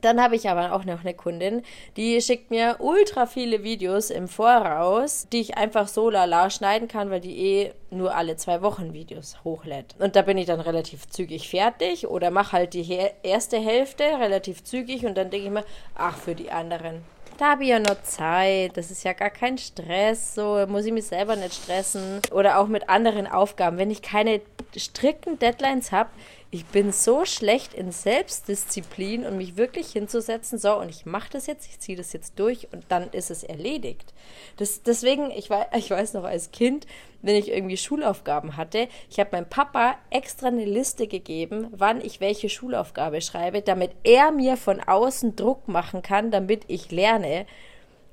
dann habe ich aber auch noch eine Kundin, die schickt mir ultra viele Videos im Voraus, die ich einfach so lala schneiden kann, weil die eh nur alle zwei Wochen Videos hochlädt. Und da bin ich dann relativ zügig fertig oder mache halt die erste Hälfte relativ zügig und dann denke ich mir, ach, für die anderen. Da habe ich ja noch Zeit, das ist ja gar kein Stress, so muss ich mich selber nicht stressen. Oder auch mit anderen Aufgaben. Wenn ich keine strikten Deadlines habe, ich bin so schlecht in Selbstdisziplin und mich wirklich hinzusetzen, so, und ich mache das jetzt, ich ziehe das jetzt durch und dann ist es erledigt. Das, deswegen, ich weiß, ich weiß noch als Kind, wenn ich irgendwie Schulaufgaben hatte, ich habe meinem Papa extra eine Liste gegeben, wann ich welche Schulaufgabe schreibe, damit er mir von außen Druck machen kann, damit ich lerne.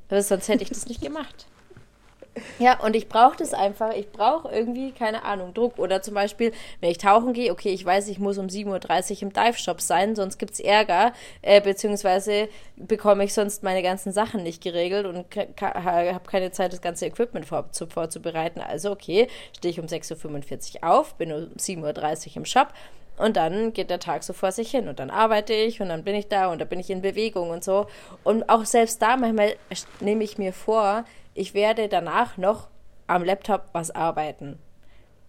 Aber sonst hätte ich das nicht gemacht. Ja, und ich brauche das einfach. Ich brauche irgendwie, keine Ahnung, Druck. Oder zum Beispiel, wenn ich tauchen gehe, okay, ich weiß, ich muss um 7.30 Uhr im Dive-Shop sein, sonst gibt es Ärger, äh, beziehungsweise bekomme ich sonst meine ganzen Sachen nicht geregelt und habe keine Zeit, das ganze Equipment vor, zu, vorzubereiten. Also, okay, stehe ich um 6.45 Uhr auf, bin um 7.30 Uhr im Shop und dann geht der Tag so vor sich hin und dann arbeite ich und dann bin ich da und da bin ich in Bewegung und so. Und auch selbst da manchmal nehme ich mir vor, ich werde danach noch am Laptop was arbeiten.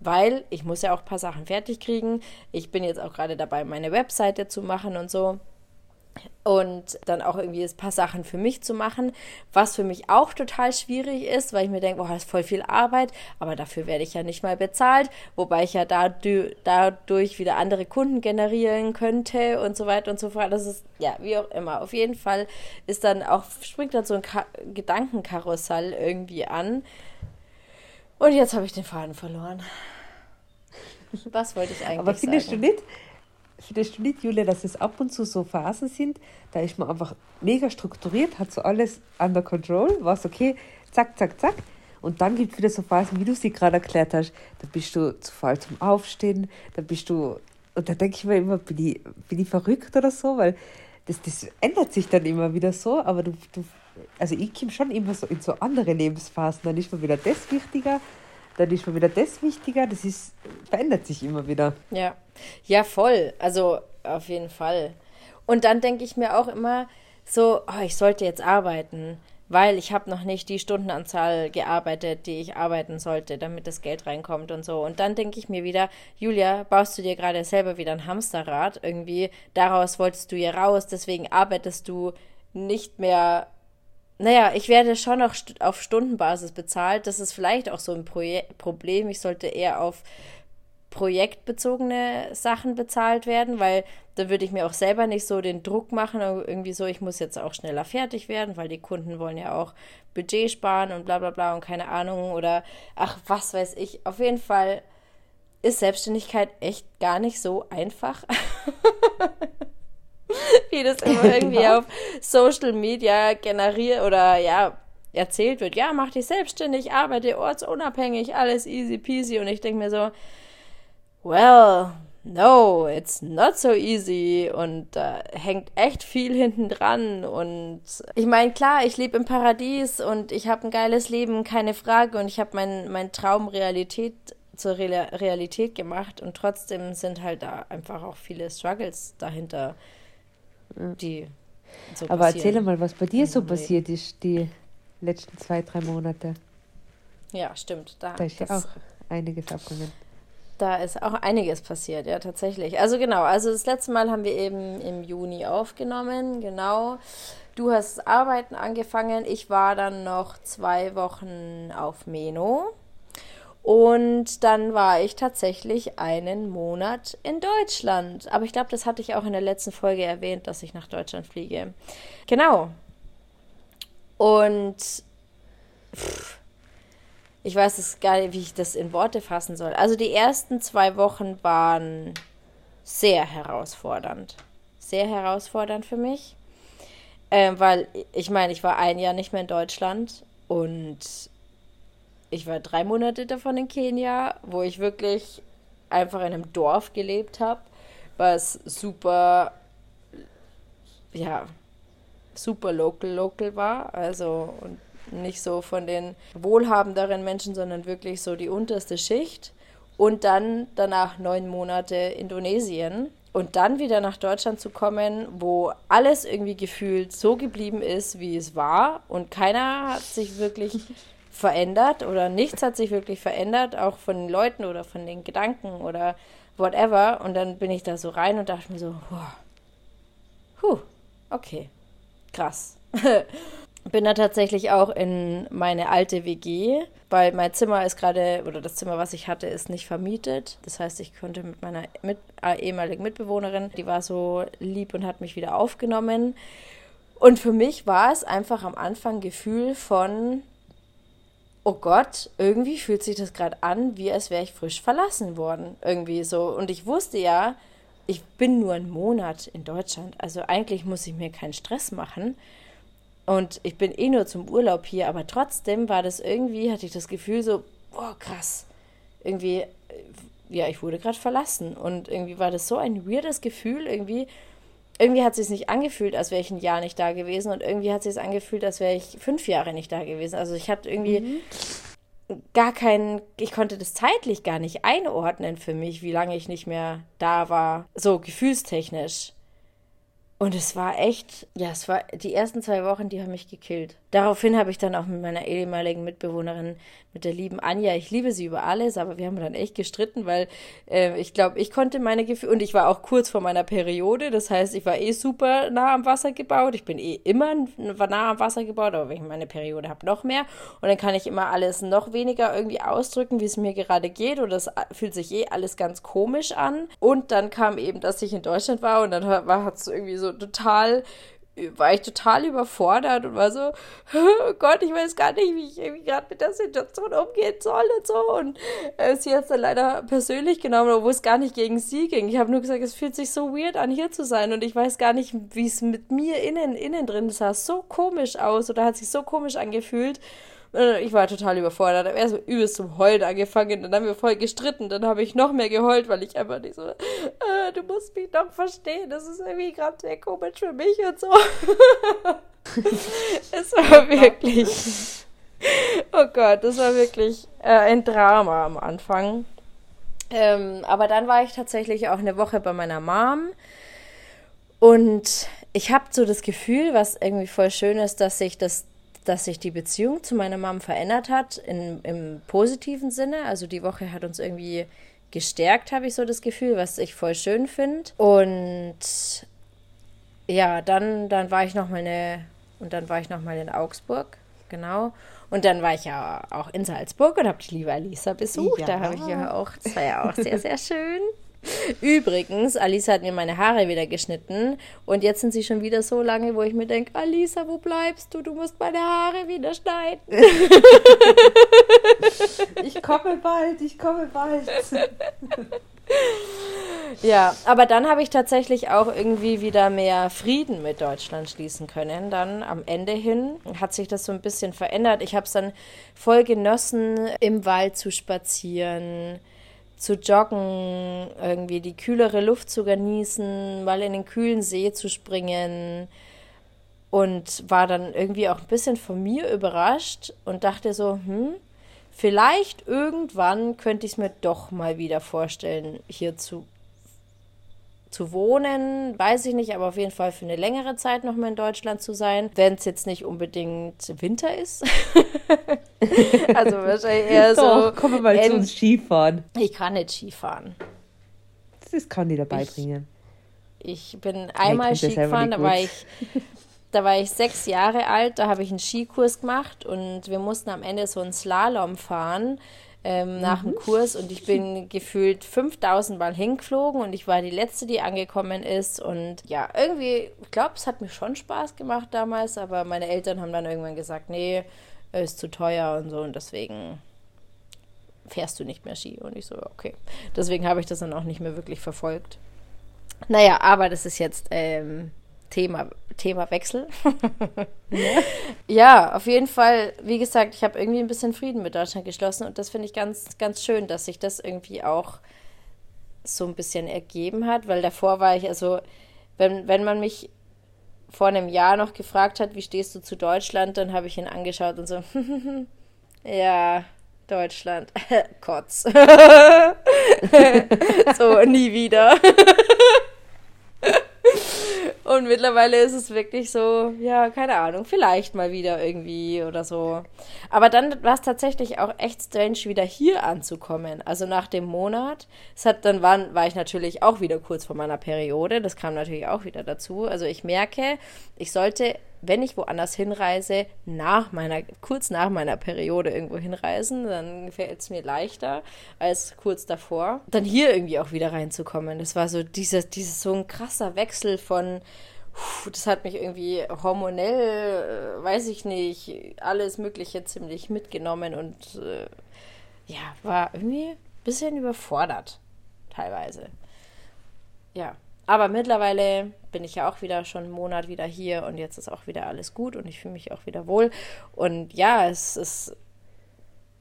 Weil ich muss ja auch ein paar Sachen fertig kriegen. Ich bin jetzt auch gerade dabei, meine Webseite zu machen und so und dann auch irgendwie ein paar Sachen für mich zu machen, was für mich auch total schwierig ist, weil ich mir denke, boah, das ist voll viel Arbeit, aber dafür werde ich ja nicht mal bezahlt, wobei ich ja dadurch wieder andere Kunden generieren könnte und so weiter und so fort. Das ist, ja, wie auch immer. Auf jeden Fall ist dann auch, springt dann so ein Ka Gedankenkarussell irgendwie an. Und jetzt habe ich den Faden verloren. Was wollte ich eigentlich aber findest sagen? du nicht, findest du nicht, Julia, dass es ab und zu so Phasen sind, da ist man einfach mega strukturiert, hat so alles under control, war es okay, zack, zack, zack. Und dann gibt es wieder so Phasen, wie du sie gerade erklärt hast, da bist du zu faul zum Aufstehen, da bist du, und da denke ich mir immer, bin ich, bin ich verrückt oder so, weil das, das ändert sich dann immer wieder so, aber du, du also ich komme schon immer so in so andere Lebensphasen, dann ist mir wieder das wichtiger dann ist mir wieder das wichtiger. Das ist, verändert sich immer wieder. Ja, ja, voll. Also auf jeden Fall. Und dann denke ich mir auch immer so, oh, ich sollte jetzt arbeiten, weil ich habe noch nicht die Stundenanzahl gearbeitet, die ich arbeiten sollte, damit das Geld reinkommt und so. Und dann denke ich mir wieder, Julia, baust du dir gerade selber wieder ein Hamsterrad irgendwie? Daraus wolltest du ja raus, deswegen arbeitest du nicht mehr naja, ich werde schon noch auf Stundenbasis bezahlt. Das ist vielleicht auch so ein Proje Problem. Ich sollte eher auf projektbezogene Sachen bezahlt werden, weil da würde ich mir auch selber nicht so den Druck machen, irgendwie so, ich muss jetzt auch schneller fertig werden, weil die Kunden wollen ja auch Budget sparen und bla bla bla und keine Ahnung oder ach, was weiß ich. Auf jeden Fall ist Selbstständigkeit echt gar nicht so einfach. wie das immer irgendwie ja. auf Social Media generiert oder ja, erzählt wird. Ja, mach dich selbstständig, arbeite ortsunabhängig, alles easy peasy. Und ich denke mir so, well, no, it's not so easy. Und da äh, hängt echt viel hinten dran. Und ich meine, klar, ich lebe im Paradies und ich habe ein geiles Leben, keine Frage. Und ich habe mein, mein Traum Realität zur Realität gemacht. Und trotzdem sind halt da einfach auch viele Struggles dahinter die so Aber erzähl mal, was bei dir so passiert ist, die letzten zwei, drei Monate. Ja, stimmt. Da, da ist ja auch einiges abgegangen. Da ist auch einiges passiert, ja, tatsächlich. Also genau, also das letzte Mal haben wir eben im Juni aufgenommen, genau. Du hast Arbeiten angefangen, ich war dann noch zwei Wochen auf Meno. Und dann war ich tatsächlich einen Monat in Deutschland. Aber ich glaube, das hatte ich auch in der letzten Folge erwähnt, dass ich nach Deutschland fliege. Genau. Und pff, ich weiß es gar nicht, wie ich das in Worte fassen soll. Also die ersten zwei Wochen waren sehr herausfordernd. Sehr herausfordernd für mich. Ähm, weil ich meine, ich war ein Jahr nicht mehr in Deutschland und ich war drei Monate davon in Kenia, wo ich wirklich einfach in einem Dorf gelebt habe, was super, ja, super local, local war. Also und nicht so von den wohlhabenderen Menschen, sondern wirklich so die unterste Schicht. Und dann danach neun Monate Indonesien. Und dann wieder nach Deutschland zu kommen, wo alles irgendwie gefühlt so geblieben ist, wie es war. Und keiner hat sich wirklich verändert oder nichts hat sich wirklich verändert, auch von den Leuten oder von den Gedanken oder whatever. Und dann bin ich da so rein und dachte mir so, huh, okay, krass. bin da tatsächlich auch in meine alte WG, weil mein Zimmer ist gerade, oder das Zimmer, was ich hatte, ist nicht vermietet. Das heißt, ich konnte mit meiner mit, äh, ehemaligen Mitbewohnerin, die war so lieb und hat mich wieder aufgenommen. Und für mich war es einfach am Anfang Gefühl von, oh Gott, irgendwie fühlt sich das gerade an, wie als wäre ich frisch verlassen worden. Irgendwie so. Und ich wusste ja, ich bin nur einen Monat in Deutschland. Also eigentlich muss ich mir keinen Stress machen. Und ich bin eh nur zum Urlaub hier, aber trotzdem war das irgendwie, hatte ich das Gefühl so, boah, krass. Irgendwie, äh, ja, ich wurde gerade verlassen. Und irgendwie war das so ein weirdes Gefühl, irgendwie. Irgendwie hat es sich nicht angefühlt, als wäre ich ein Jahr nicht da gewesen. Und irgendwie hat es sich angefühlt, als wäre ich fünf Jahre nicht da gewesen. Also ich hatte irgendwie mhm. gar keinen, ich konnte das zeitlich gar nicht einordnen für mich, wie lange ich nicht mehr da war. So gefühlstechnisch. Und es war echt, ja, es war die ersten zwei Wochen, die haben mich gekillt. Daraufhin habe ich dann auch mit meiner ehemaligen Mitbewohnerin, mit der lieben Anja, ich liebe sie über alles, aber wir haben dann echt gestritten, weil äh, ich glaube, ich konnte meine Gefühle, und ich war auch kurz vor meiner Periode, das heißt, ich war eh super nah am Wasser gebaut. Ich bin eh immer nah am Wasser gebaut, aber wenn ich meine Periode habe, noch mehr. Und dann kann ich immer alles noch weniger irgendwie ausdrücken, wie es mir gerade geht, oder es fühlt sich eh alles ganz komisch an. Und dann kam eben, dass ich in Deutschland war und dann hat es irgendwie so total war ich total überfordert und war so, oh Gott, ich weiß gar nicht, wie ich irgendwie gerade mit der Situation umgehen soll und so. Und äh, sie hat es dann leider persönlich genommen, obwohl es gar nicht gegen sie ging. Ich habe nur gesagt, es fühlt sich so weird an, hier zu sein und ich weiß gar nicht, wie es mit mir innen, innen drin sah so komisch aus oder hat sich so komisch angefühlt. Äh, ich war total überfordert. Er so übelst zum Heulen angefangen. Dann haben wir voll gestritten. Dann habe ich noch mehr geheult, weil ich einfach nicht so, äh, du musst mich doch verstehen. Das ist irgendwie gerade sehr komisch für mich und so. es war wirklich. Oh Gott, das war wirklich äh, ein Drama am Anfang. Ähm, aber dann war ich tatsächlich auch eine Woche bei meiner Mom. Und ich habe so das Gefühl, was irgendwie voll schön ist, dass sich das dass sich die Beziehung zu meiner Mom verändert hat, in, im positiven Sinne. Also die Woche hat uns irgendwie gestärkt, habe ich so das Gefühl, was ich voll schön finde. Und ja, dann, dann war ich noch mal eine, und dann war ich noch mal in Augsburg, genau. Und dann war ich ja auch in Salzburg und habe die liebe Alisa besucht. Ja. Da habe ich ja auch, das war ja auch sehr, sehr schön. Übrigens, Alisa hat mir meine Haare wieder geschnitten und jetzt sind sie schon wieder so lange, wo ich mir denke, Alisa, wo bleibst du? Du musst meine Haare wieder schneiden. ich komme bald, ich komme bald. ja, aber dann habe ich tatsächlich auch irgendwie wieder mehr Frieden mit Deutschland schließen können. Dann am Ende hin hat sich das so ein bisschen verändert. Ich habe es dann voll genossen, im Wald zu spazieren zu joggen, irgendwie die kühlere Luft zu genießen, mal in den kühlen See zu springen und war dann irgendwie auch ein bisschen von mir überrascht und dachte so, hm, vielleicht irgendwann könnte ich es mir doch mal wieder vorstellen, hier zu zu wohnen, weiß ich nicht, aber auf jeden Fall für eine längere Zeit noch mal in Deutschland zu sein, wenn es jetzt nicht unbedingt Winter ist. also wahrscheinlich eher so. Doch, komm mal zu uns Skifahren. Ich kann nicht Skifahren. Das kann die dabei bringen. Ich bin einmal nee, Skigefahren, da war ich da war ich sechs Jahre alt, da habe ich einen Skikurs gemacht und wir mussten am Ende so einen Slalom fahren ähm, nach mhm. dem Kurs und ich bin gefühlt 5000 Mal hingeflogen und ich war die Letzte, die angekommen ist. Und ja, irgendwie, ich glaube, es hat mir schon Spaß gemacht damals, aber meine Eltern haben dann irgendwann gesagt, nee, ist zu teuer und so und deswegen fährst du nicht mehr Ski. Und ich so, okay. Deswegen habe ich das dann auch nicht mehr wirklich verfolgt. Naja, aber das ist jetzt ähm, Thema, Thema Wechsel. ja. ja, auf jeden Fall, wie gesagt, ich habe irgendwie ein bisschen Frieden mit Deutschland geschlossen und das finde ich ganz, ganz schön, dass sich das irgendwie auch so ein bisschen ergeben hat, weil davor war ich, also, wenn, wenn man mich vor einem Jahr noch gefragt hat, wie stehst du zu Deutschland, dann habe ich ihn angeschaut und so, ja, Deutschland, Kotz. so, nie wieder. Und mittlerweile ist es wirklich so, ja, keine Ahnung, vielleicht mal wieder irgendwie oder so. Aber dann war es tatsächlich auch echt strange, wieder hier anzukommen. Also nach dem Monat. Es hat, dann war, war ich natürlich auch wieder kurz vor meiner Periode. Das kam natürlich auch wieder dazu. Also ich merke, ich sollte wenn ich woanders hinreise, nach meiner, kurz nach meiner Periode irgendwo hinreisen, dann fällt es mir leichter als kurz davor, dann hier irgendwie auch wieder reinzukommen. Das war so dieses, dieses so ein krasser Wechsel von das hat mich irgendwie hormonell, äh, weiß ich nicht, alles Mögliche ziemlich mitgenommen und äh, ja, war irgendwie ein bisschen überfordert, teilweise. Ja, aber mittlerweile bin ich ja auch wieder schon einen Monat wieder hier und jetzt ist auch wieder alles gut und ich fühle mich auch wieder wohl. Und ja, es, es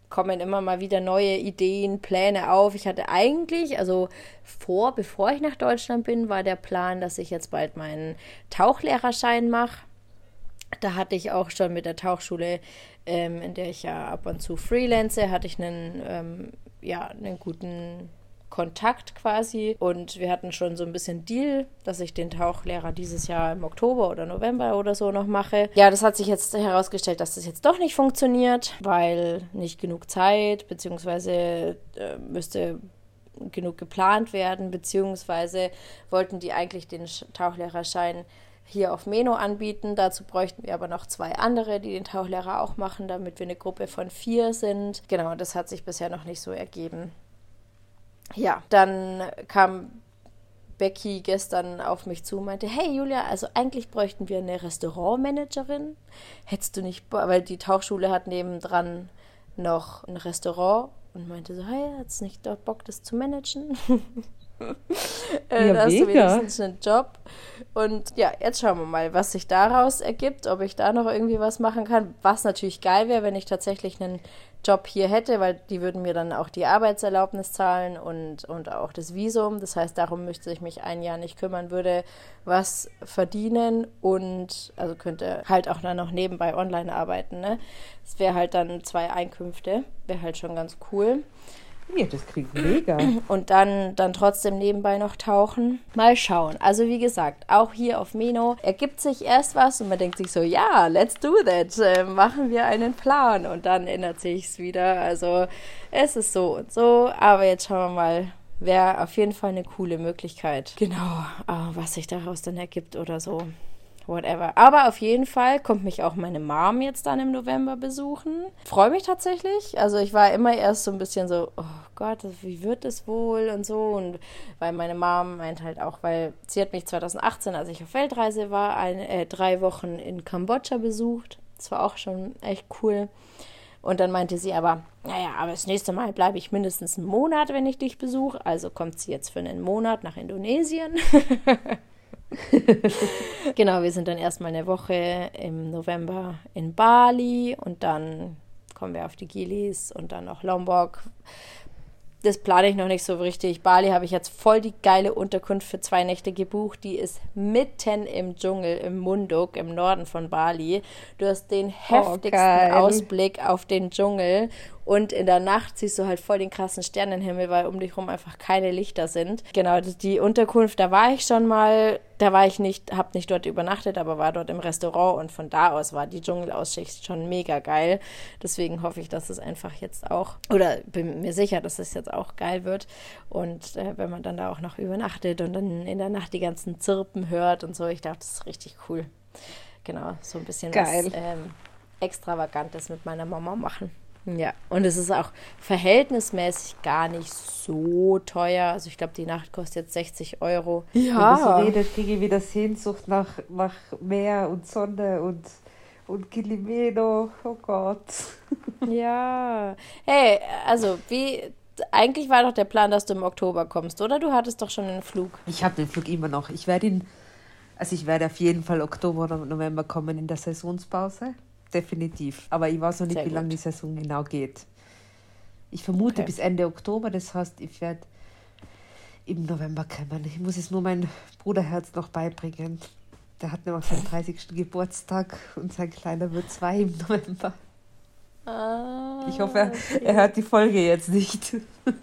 kommen immer mal wieder neue Ideen, Pläne auf. Ich hatte eigentlich, also vor, bevor ich nach Deutschland bin, war der Plan, dass ich jetzt bald meinen Tauchlehrerschein mache. Da hatte ich auch schon mit der Tauchschule, ähm, in der ich ja ab und zu freelance, hatte ich einen, ähm, ja, einen guten Kontakt quasi. Und wir hatten schon so ein bisschen Deal, dass ich den Tauchlehrer dieses Jahr im Oktober oder November oder so noch mache. Ja, das hat sich jetzt herausgestellt, dass das jetzt doch nicht funktioniert, weil nicht genug Zeit, beziehungsweise äh, müsste genug geplant werden, beziehungsweise wollten die eigentlich den Tauchlehrerschein hier auf Meno anbieten. Dazu bräuchten wir aber noch zwei andere, die den Tauchlehrer auch machen, damit wir eine Gruppe von vier sind. Genau, das hat sich bisher noch nicht so ergeben ja, dann kam Becky gestern auf mich zu und meinte, hey Julia, also eigentlich bräuchten wir eine Restaurantmanagerin. Hättest du nicht, weil die Tauchschule hat nebendran noch ein Restaurant und meinte so, hey, hat's nicht dort Bock, das zu managen? äh, ja, da hast mega. du wenigstens einen Job. Und ja, jetzt schauen wir mal, was sich daraus ergibt, ob ich da noch irgendwie was machen kann. Was natürlich geil wäre, wenn ich tatsächlich einen Job hier hätte, weil die würden mir dann auch die Arbeitserlaubnis zahlen und, und auch das Visum. Das heißt, darum müsste ich mich ein Jahr nicht kümmern, würde was verdienen und also könnte halt auch dann noch nebenbei online arbeiten. Ne? Das wäre halt dann zwei Einkünfte, wäre halt schon ganz cool. Ja, das klingt mega. Und dann, dann trotzdem nebenbei noch tauchen. Mal schauen. Also wie gesagt, auch hier auf Meno ergibt sich erst was und man denkt sich so, ja, let's do that. Äh, machen wir einen Plan. Und dann ändert sich es wieder. Also es ist so und so. Aber jetzt schauen wir mal, wäre auf jeden Fall eine coole Möglichkeit. Genau, was sich daraus dann ergibt oder so whatever. Aber auf jeden Fall kommt mich auch meine Mom jetzt dann im November besuchen. Freue mich tatsächlich. Also ich war immer erst so ein bisschen so, oh Gott, wie wird es wohl und so. Und weil meine Mom meint halt auch, weil sie hat mich 2018, als ich auf Weltreise war, ein, äh, drei Wochen in Kambodscha besucht. Das war auch schon echt cool. Und dann meinte sie aber, naja, aber das nächste Mal bleibe ich mindestens einen Monat, wenn ich dich besuche. Also kommt sie jetzt für einen Monat nach Indonesien. genau, wir sind dann erstmal eine Woche im November in Bali und dann kommen wir auf die Gilis und dann noch Lombok. Das plane ich noch nicht so richtig. Bali habe ich jetzt voll die geile Unterkunft für zwei Nächte gebucht. Die ist mitten im Dschungel, im Munduk, im Norden von Bali. Du hast den oh, heftigsten oh, Ausblick auf den Dschungel und in der Nacht siehst du halt voll den krassen Sternenhimmel, weil um dich rum einfach keine Lichter sind. Genau, die Unterkunft, da war ich schon mal. Da war ich nicht, hab nicht dort übernachtet, aber war dort im Restaurant und von da aus war die Dschungelaussicht schon mega geil. Deswegen hoffe ich, dass es einfach jetzt auch, oder bin mir sicher, dass es jetzt auch geil wird. Und äh, wenn man dann da auch noch übernachtet und dann in der Nacht die ganzen Zirpen hört und so, ich dachte, das ist richtig cool. Genau, so ein bisschen geil. was ähm, Extravagantes mit meiner Mama machen. Ja, und es ist auch verhältnismäßig gar nicht so teuer. Also ich glaube, die Nacht kostet jetzt 60 Euro. Ja. Wenn du so redest, kriege ich wieder Sehnsucht nach, nach Meer und Sonne und, und Kilimeno, oh Gott. Ja. Hey, also wie eigentlich war doch der Plan, dass du im Oktober kommst, oder? Du hattest doch schon einen Flug. Ich habe den Flug immer noch. Ich werde ihn, also ich werde auf jeden Fall Oktober oder November kommen in der Saisonspause. Definitiv. Aber ich weiß noch nicht, Sehr wie lange die. Saison genau geht. Ich vermute Okay. bis Ende Oktober, das heißt, ich werde im November kommen. Ich muss es nur mein Bruderherz noch beibringen. Der hat nämlich seinen 30. Geburtstag und sein Kleiner wird zwei im November. Ah, Ich hoffe, er, er hört die Folge jetzt nicht.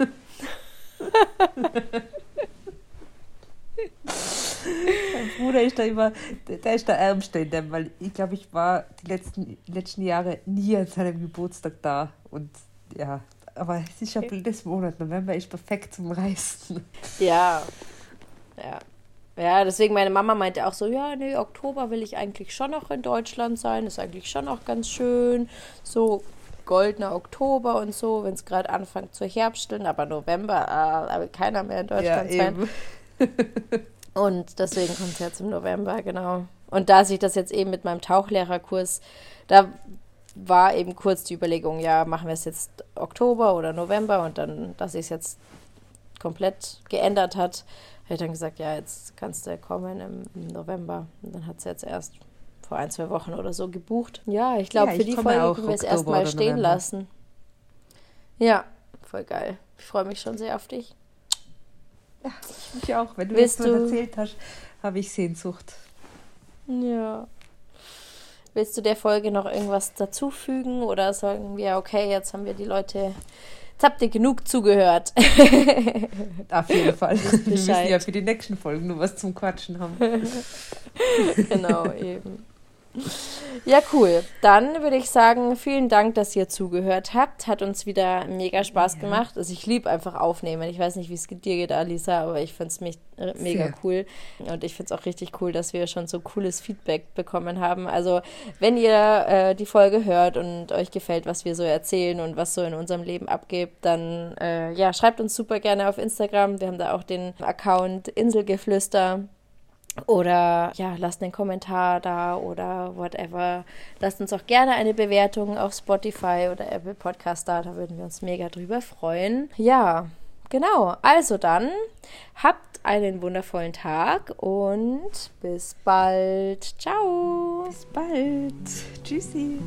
mein Bruder ist da immer, der ist der Ärmste in dem, weil ich glaube, ich war die letzten, letzten Jahre nie an seinem Geburtstag da. Und ja, aber es ist ja blödes Monat. November ist perfekt zum Reisen. Ja. Ja. Ja, deswegen meine Mama meinte auch so, ja, nee, Oktober will ich eigentlich schon noch in Deutschland sein, ist eigentlich schon noch ganz schön. So goldener Oktober und so, wenn es gerade anfängt zu herbsteln, aber November, ah, da will keiner mehr in Deutschland sein. Und deswegen kommt es jetzt im November, genau. Und da sich das jetzt eben mit meinem Tauchlehrerkurs, da war eben kurz die Überlegung, ja, machen wir es jetzt Oktober oder November und dann, dass sich es jetzt komplett geändert hat, habe ich dann gesagt, ja, jetzt kannst du kommen im, im November. Und dann hat sie jetzt erst vor ein, zwei Wochen oder so gebucht. Ja, ich glaube, Ja, für die Folge können wir es erstmal stehen November. lassen. Ja, voll geil. Ich freue mich schon sehr auf dich. Ich auch, wenn du Willst das du- erzählt hast, habe ich Sehnsucht. Ja. Willst du der Folge noch irgendwas dazufügen oder sagen wir, okay, jetzt haben wir die Leute, jetzt habt ihr genug zugehört. Auf jeden Fall. Wir müssen ja für die nächsten Folgen nur was zum Quatschen haben. genau, eben. Ja, cool. Dann würde ich sagen, vielen Dank, dass ihr zugehört habt. Hat uns wieder mega Spaß Ja. gemacht. Also ich liebe einfach aufnehmen. Ich weiß nicht, wie es dir geht, Alisa, aber ich finde es mich äh, mega Sehr. cool. Und ich finde es auch richtig cool, dass wir schon so cooles Feedback bekommen haben. Also wenn ihr äh, die Folge hört und euch gefällt, was wir so erzählen und was so in unserem Leben abgeht, dann äh, ja, schreibt uns super gerne auf Instagram. Wir haben da auch den Account Inselgeflüster. Oder ja, lasst einen Kommentar da oder whatever. Lasst uns auch gerne eine Bewertung auf Spotify oder Apple Podcast da. Da würden wir uns mega drüber freuen. Ja, genau. Also dann, habt einen wundervollen Tag und bis bald. Ciao. Bis bald. Tschüssi.